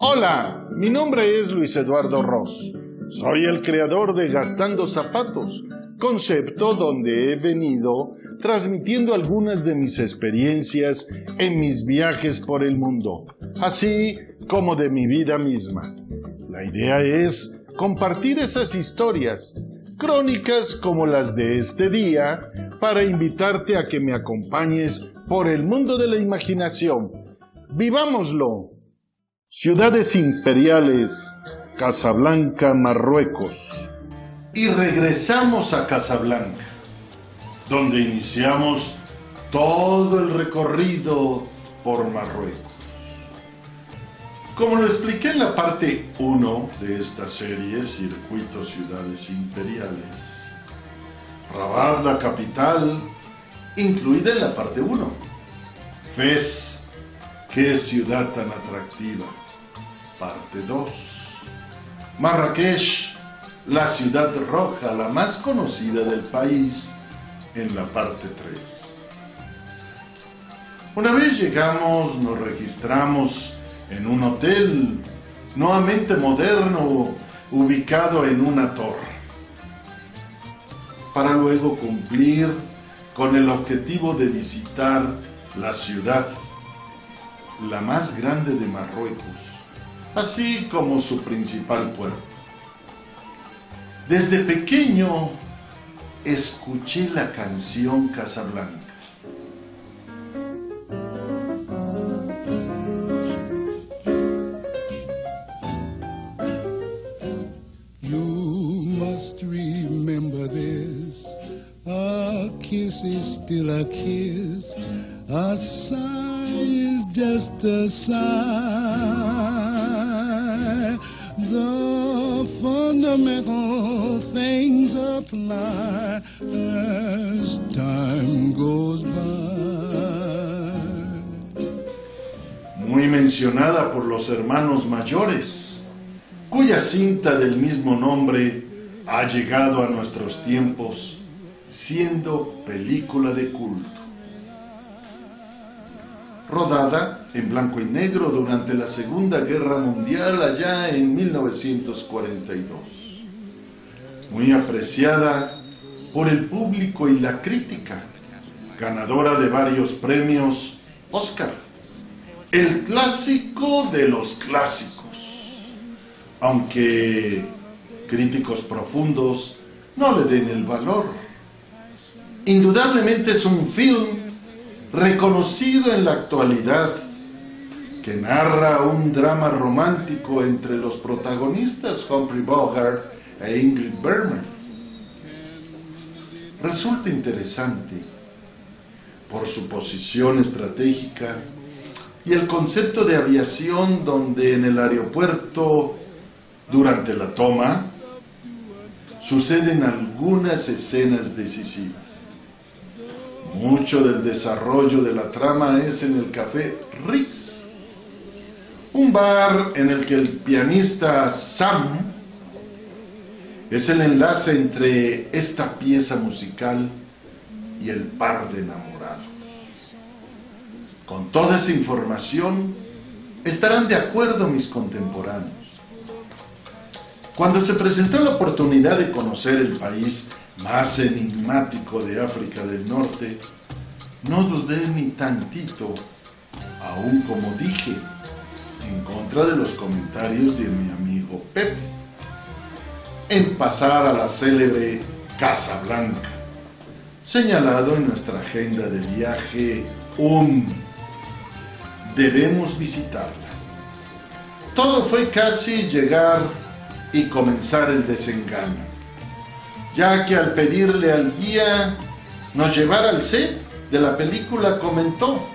Hola, mi nombre es Luis Eduardo Ross. Soy el creador de Gastando Zapatos, concepto donde he venido transmitiendo algunas de mis experiencias en mis viajes por el mundo, así como de mi vida misma. La idea es compartir esas historias, crónicas como las de este día, para invitarte a que me acompañes por el mundo de la imaginación. ¡Vivámoslo! Ciudades imperiales, Casablanca, Marruecos. Y regresamos a Casablanca, donde iniciamos todo el recorrido por Marruecos. Como lo expliqué en la parte 1 de esta serie, Circuito Ciudades Imperiales, Rabat, la capital, incluida en la parte 1. Fez, qué ciudad tan atractiva parte 2. Marrakech, la ciudad roja, la más conocida del país, en la parte 3. Una vez llegamos, nos registramos en un hotel nuevamente moderno ubicado en una torre, para luego cumplir con el objetivo de visitar la ciudad, la más grande de Marruecos, así como su principal puerto. Desde pequeño escuché la canción Casablanca. You must remember this. A kiss is still a kiss. A sigh is just a sigh. Muy mencionada por los hermanos mayores, cuya cinta del mismo nombre ha llegado a nuestros tiempos siendo película de culto. Rodada en blanco y negro durante la Segunda Guerra Mundial allá en 1942. Muy apreciada por el público y la crítica, ganadora de varios premios Oscar el clásico de los clásicos. Aunque críticos profundos no le den el valor. Indudablemente es un film reconocido en la actualidad que narra un drama romántico entre los protagonistas Humphrey Bogart e Ingrid Bergman. Resulta interesante por su posición estratégica y el concepto de aviación donde en el aeropuerto, durante la toma, suceden algunas escenas decisivas. Mucho del desarrollo de la trama es en el café Ritz, un bar en el que el pianista Sam es el enlace entre esta pieza musical y el par de enamorados. Con toda esa información estarán de acuerdo mis contemporáneos. Cuando se presentó la oportunidad de conocer el país más enigmático de África del Norte, no dudé ni tantito, aun como dije, en contra de los comentarios de mi amigo Pepe, en pasar a la célebre Casa Blanca, señalado en nuestra agenda de viaje un debemos visitarla. Todo fue casi llegar y comenzar el desengaño, ya que al pedirle al guía nos llevara al set de la película comentó,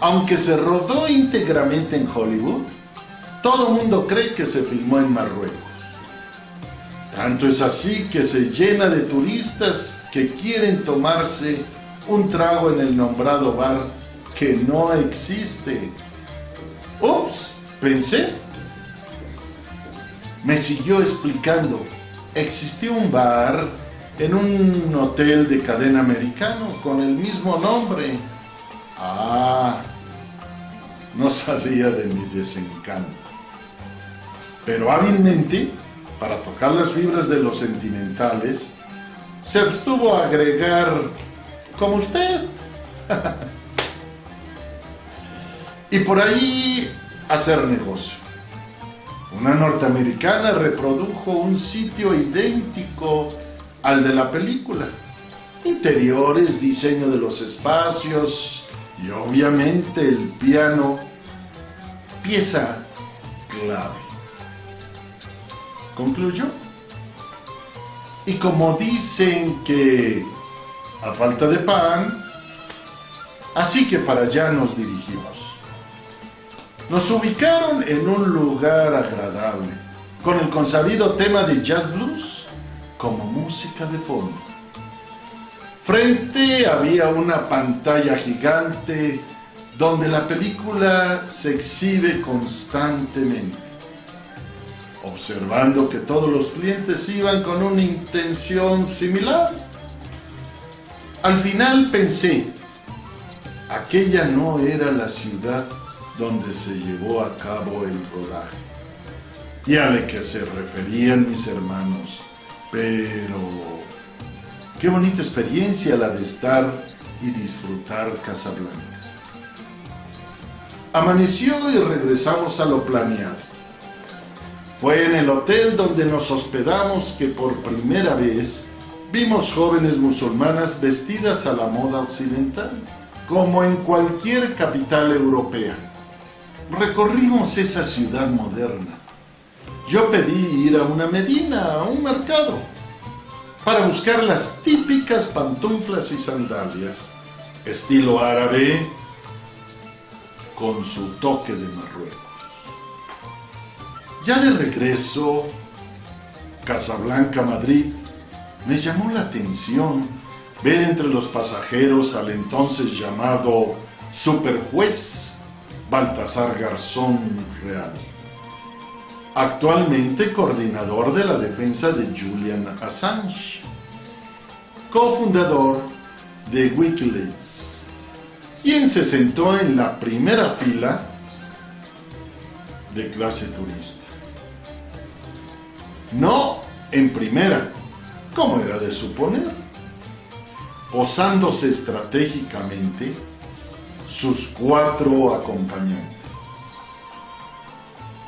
aunque se rodó íntegramente en Hollywood, todo mundo cree que se filmó en Marruecos. Tanto es así que se llena de turistas que quieren tomarse un trago en el nombrado bar que no existe. Ups, pensé. Me siguió explicando. Existió un bar en un hotel de cadena americano con el mismo nombre. Ah, no salía de mi desencanto. Pero hábilmente, para tocar las fibras de los sentimentales, se abstuvo a agregar, como usted. y por ahí hacer negocio. Una norteamericana reprodujo un sitio idéntico al de la película. Interiores, diseño de los espacios y obviamente el piano, pieza clave. Concluyó. Y como dicen que a falta de pan, así que para allá nos dirigimos. Nos ubicaron en un lugar agradable, con el consabido tema de jazz blues como música de fondo. Frente había una pantalla gigante donde la película se exhibe constantemente. Observando que todos los clientes iban con una intención similar, al final pensé, aquella no era la ciudad donde se llevó a cabo el rodaje. Y a lo que se referían mis hermanos. Pero qué bonita experiencia la de estar y disfrutar Casablanca. Amaneció y regresamos a lo planeado. Fue en el hotel donde nos hospedamos que por primera vez vimos jóvenes musulmanas vestidas a la moda occidental, como en cualquier capital europea recorrimos esa ciudad moderna. Yo pedí ir a una medina, a un mercado, para buscar las típicas pantuflas y sandalias, estilo árabe, con su toque de Marruecos. Ya de regreso, Casablanca, Madrid, me llamó la atención ver entre los pasajeros al entonces llamado superjuez Baltasar Garzón Real, actualmente coordinador de la defensa de Julian Assange, cofundador de Wikileaks, quien se sentó en la primera fila de clase turista. No en primera, como era de suponer, posándose estratégicamente sus cuatro acompañantes,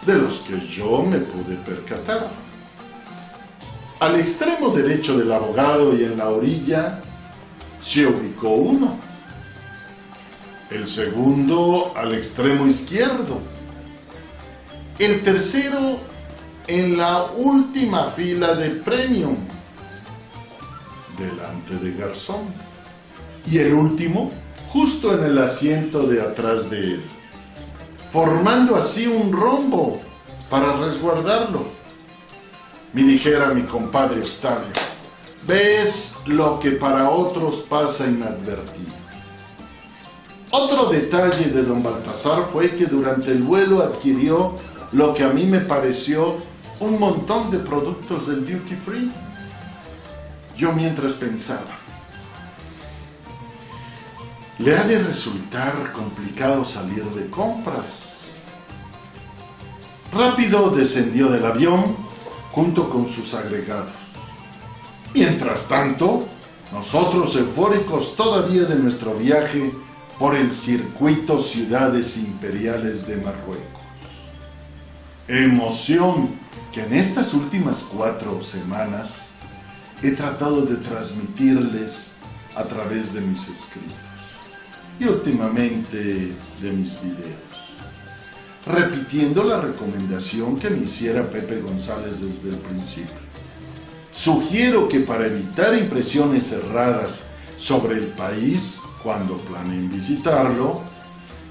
de los que yo me pude percatar. Al extremo derecho del abogado y en la orilla se ubicó uno, el segundo al extremo izquierdo, el tercero en la última fila de premium, delante de Garzón, y el último justo en el asiento de atrás de él, formando así un rombo para resguardarlo. Me dijera mi compadre Octavio, ves lo que para otros pasa inadvertido. Otro detalle de don Baltasar fue que durante el vuelo adquirió lo que a mí me pareció un montón de productos del duty free. Yo mientras pensaba, le ha de resultar complicado salir de compras. Rápido descendió del avión junto con sus agregados. Mientras tanto, nosotros eufóricos todavía de nuestro viaje por el circuito Ciudades Imperiales de Marruecos. Emoción que en estas últimas cuatro semanas he tratado de transmitirles a través de mis escritos y últimamente de mis videos. Repitiendo la recomendación que me hiciera Pepe González desde el principio. Sugiero que para evitar impresiones erradas sobre el país cuando planeen visitarlo,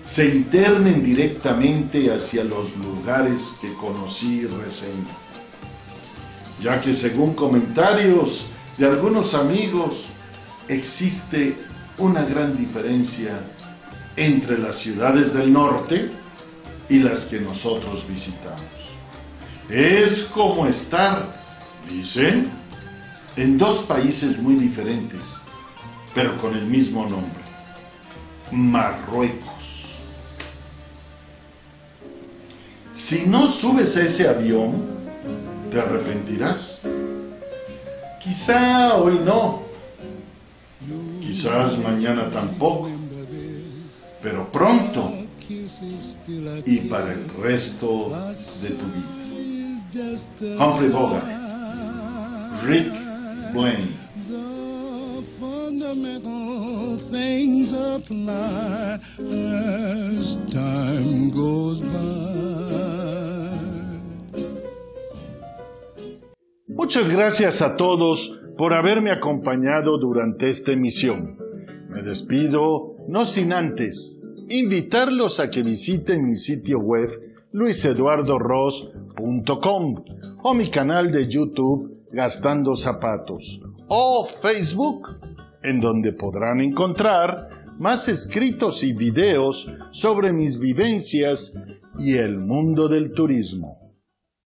se internen directamente hacia los lugares que conocí recientemente. Ya que según comentarios de algunos amigos, existe una gran diferencia entre las ciudades del norte y las que nosotros visitamos. Es como estar, dicen, en dos países muy diferentes, pero con el mismo nombre, Marruecos. Si no subes a ese avión, te arrepentirás. Quizá hoy no, quizás mañana tampoco, pero pronto y para el resto de tu vida. Humphrey Bogart, Rick Blaine. Fundamental things apply as time goes by. Muchas gracias a todos por haberme acompañado durante esta emisión. Me despido, no sin antes invitarlos a que visiten mi sitio web luiseduardoros.com o mi canal de YouTube Gastando Zapatos o Facebook, en donde podrán encontrar más escritos y videos sobre mis vivencias y el mundo del turismo.